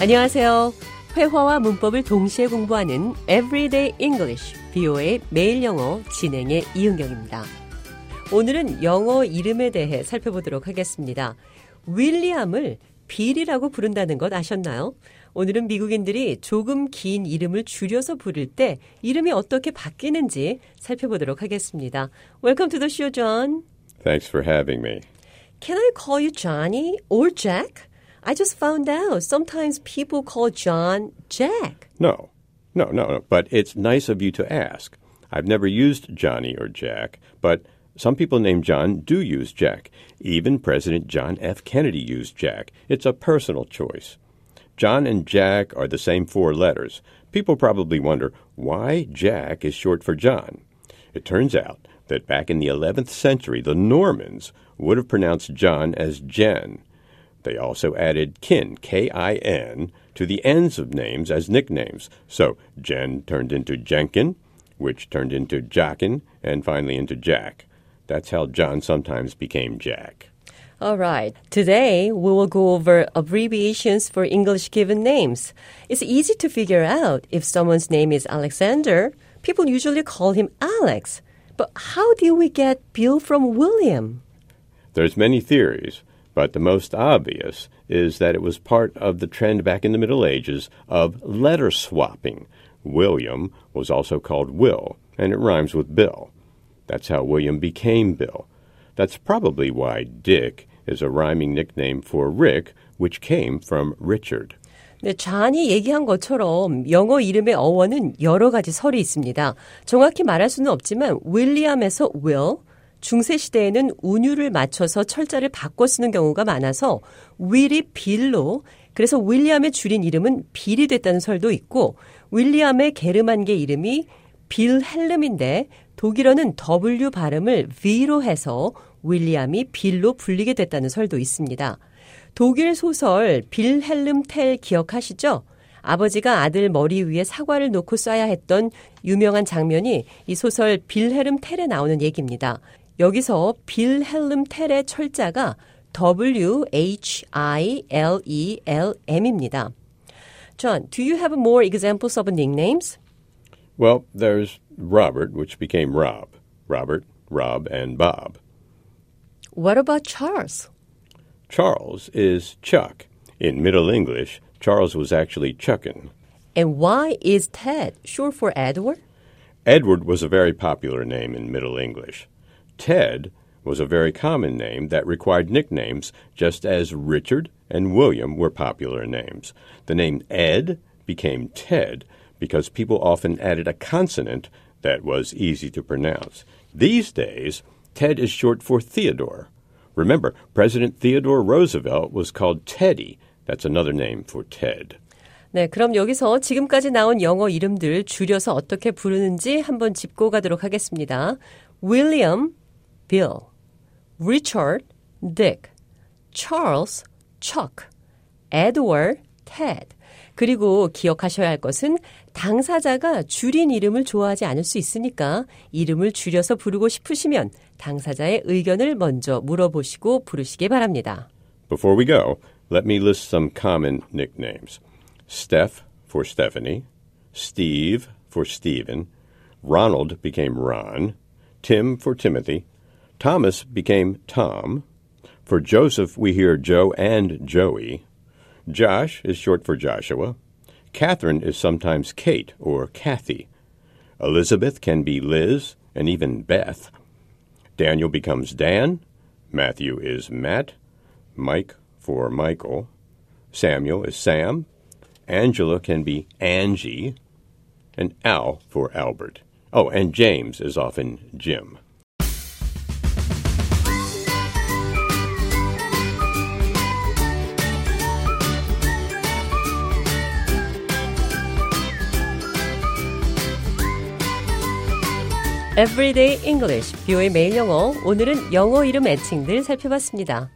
안녕하세요. 회화와 문법을 동시에 공부하는 Everyday English, BO의 매일 영어 진행의 이은경입니다. 오늘은 영어 이름에 대해 살펴보도록 하겠습니다. 윌리엄을 빌이라고 부른다는 것 아셨나요? 오늘은 미국인들이 조금 긴 이름을 줄여서 부를 때 이름이 어떻게 바뀌는지 살펴보도록 하겠습니다. Welcome to the show, John. Thanks for having me. Can I call you Johnny or Jack? I just found out sometimes people call John Jack. No, no, no, no. But it's nice of you to ask. I've never used Johnny or Jack, but some people named John do use Jack. Even President John F. Kennedy used Jack. It's a personal choice. John and Jack are the same four letters. People probably wonder why Jack is short for John. It turns out that back in the 11th century, the Normans would have pronounced John as Jen. They also added kin, K I N, to the ends of names as nicknames. So Jen turned into Jenkin, which turned into Jackin, and finally into Jack. That's how John sometimes became Jack. All right. Today we will go over abbreviations for English given names. It's easy to figure out if someone's name is Alexander. People usually call him Alex. But how do we get Bill from William? There's many theories, but the most obvious is that it was part of the trend back in the Middle Ages of letter swapping. William was also called Will, and it rhymes with Bill. That's how William became Bill. That's probably why Dick is a rhyming nickname for Rick, which came from Richard. 네, 잔이 얘기한 것처럼 영어 이름의 어원은 여러 가지 설이 있습니다. 정확히 말할 수는 없지만 윌리엄에서 will, 중세 시대에는 운율을 맞춰서 철자를 바꿔 쓰는 경우가 많아서 윌이 빌로 그래서 윌리엄의 줄인 이름은 빌이 됐다는 설도 있고 윌리엄의 게르만 계 이름이 빌 헬름인데 독일어는 W 발음을 V로 해서 윌리엄이 빌로 불리게 됐다는 설도 있습니다. 독일 소설 빌 헬름 텔 기억하시죠? 아버지가 아들 머리 위에 사과를 놓고 쏴야 했던 유명한 장면이 이 소설 빌헬름 텔에 나오는 얘기입니다. 여기서 빌헬름 텔의 철자가 W-H-I-L-E-L-M입니다. John, do you have more examples of nicknames? Well, there's Robert, which became Rob. Robert, Rob, and Bob. What about Charles? Charles is Chuck. In Middle English, Charles was actually Chuckin. And why is Ted short for Edward? Edward was a very popular name in Middle English. Ted was a very common name that required nicknames, just as Richard and William were popular names. The name Ed became Ted because people often added a consonant that was easy to pronounce. These days, Ted is short for Theodore. Remember, President Theodore Roosevelt was called Teddy. That's another name for Ted. 네, 그럼 여기서 지금까지 나온 영어 이름들 줄여서 어떻게 부르는지 한번 짚고 가도록 하겠습니다. William, Bill, Richard, Dick, Charles, Chuck, Edward, Ted. 그리고 기억하셔야 할 것은 당사자가 줄인 이름을 좋아하지 않을 수 있으니까 이름을 줄여서 부르고 싶으시면 당사자의 의견을 먼저 물어보시고 부르시기 바랍니다. Before we go, let me list some common nicknames. Steph for Stephanie, Steve for Stephen, Ronald became Ron, Tim for Timothy, Thomas became Tom. For Joseph, we hear Joe and Joey. Josh is short for Joshua. Catherine is sometimes Kate or Kathy. Elizabeth can be Liz and even Beth. Daniel becomes Dan. Matthew is Matt. Mike for Michael. Samuel is Sam. Angela can be Angie. And Al for Albert. Oh, and James is often Jim. Everyday English, 뷰의 매일 영어. 오늘은 영어 이름 애칭들 살펴봤습니다.